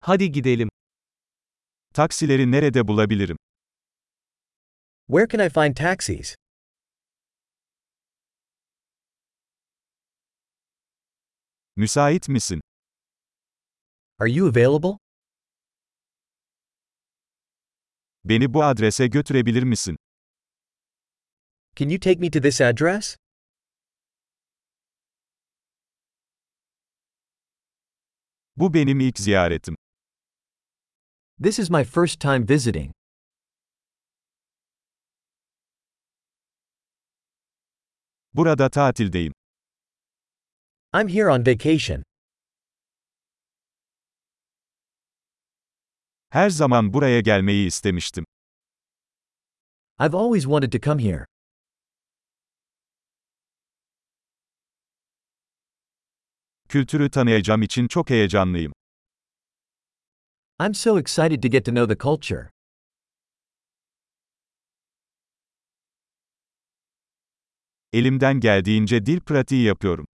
Hadi gidelim. Taksileri nerede bulabilirim? Where can I find taxis? Müsait misin? Are you available? Beni bu adrese götürebilir misin? Can you take me to this address? Bu benim ilk ziyaretim. This is my first time visiting. Burada tatildeyim. I'm here on vacation. Her zaman buraya gelmeyi istemiştim. I've always wanted to come here. Kültürü tanıyacağım için çok heyecanlıyım. I'm so excited to get to know the culture. Elimden geldiğince dil pratiği yapıyorum.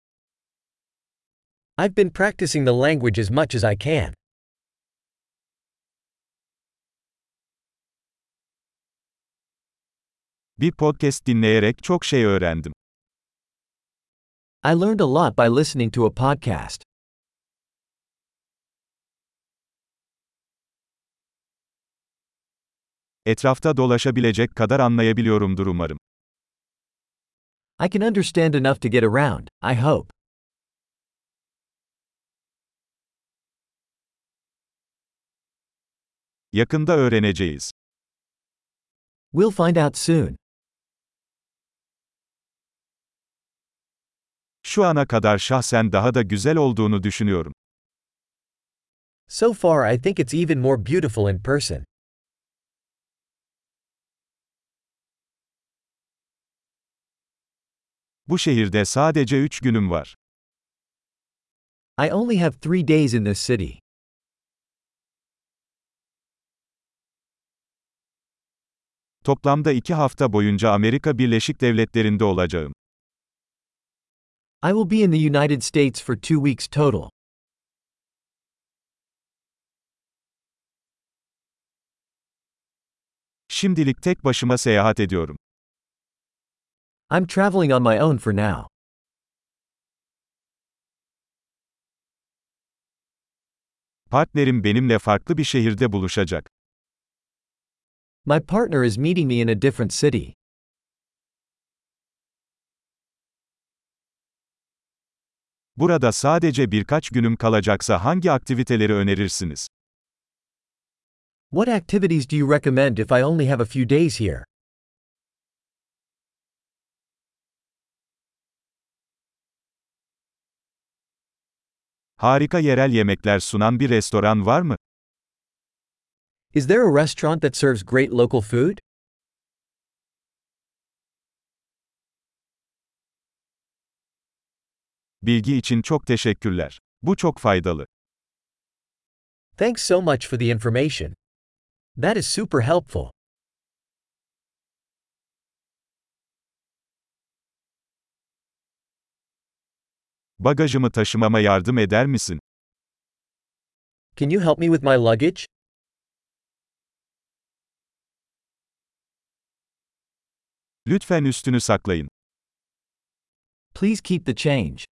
I've been practicing the language as much as I can. Bir podcast dinleyerek çok şey öğrendim. I learned a lot by listening to a podcast. Etrafta dolaşabilecek kadar anlayabiliyorumdur umarım. I can understand enough to get around, I hope. Yakında öğreneceğiz. We'll find out soon. Şu ana kadar şahsen daha da güzel olduğunu düşünüyorum. So far, I think it's even more beautiful in person. Bu şehirde sadece üç günüm var. I only have three days in this city. Toplamda iki hafta boyunca Amerika Birleşik Devletleri'nde olacağım. I will be in the United States for two weeks total. Şimdilik tek başıma seyahat ediyorum. I'm traveling on my own for now. Partnerim benimle farklı bir şehirde buluşacak. My partner is meeting me in a different city. Burada sadece birkaç günüm kalacaksa hangi aktiviteleri önerirsiniz? What activities do you recommend if I only have a few days here? Harika yerel yemekler sunan bir restoran var mı? Is there a restaurant that serves great local food? Bilgi için çok teşekkürler. Bu çok faydalı. Thanks so much for the information. That is super helpful. Bagajımı taşımama yardım eder misin? Can you help me with my luggage? Lütfen üstünü saklayın. Please keep the change.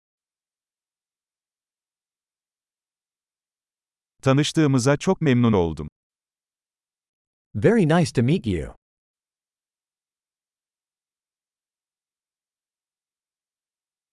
Tanıştığımıza çok memnun oldum. Very nice to meet you.